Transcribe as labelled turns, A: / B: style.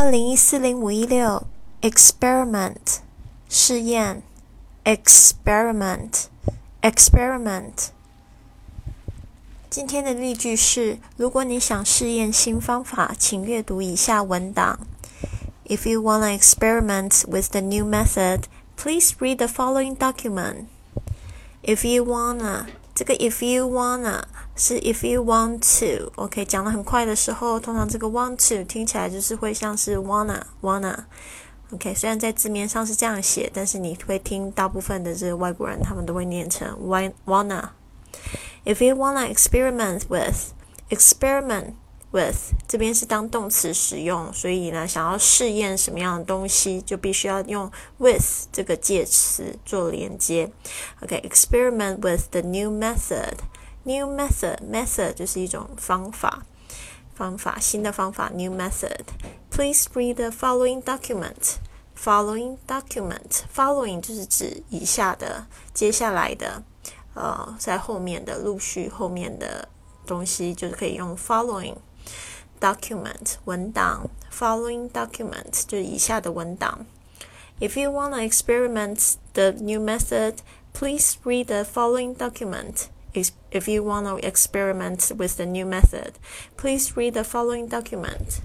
A: 二零一四零五一六，experiment 试验，experiment experiment。今天的例句是：如果你想试验新方法，请阅读以下文档。If you wanna experiment with the new method, please read the following document. If you wanna 这个 if you wanna 是 if you want to，OK，讲的很快的时候，通常这个 want to 听起来就是会像是 wanna wanna，OK，虽然在字面上是这样写，但是你会听大部分的这个外国人他们都会念成 wanna。If you wanna experiment with experiment with 这边是当动词使用，所以呢，想要试验什么样的东西，就必须要用 with 这个介词做连接。OK，experiment with the new method。New method method 就是一种方法，方法新的方法。New method。Please read the following document. Following document. Following 就是指以下的，接下来的，呃，在后面的陆续后面的东西，就是可以用 following document 文档。Following document 就是以下的文档。If you want to experiment the new method, please read the following document. If you want to experiment with the new method, please read the following document.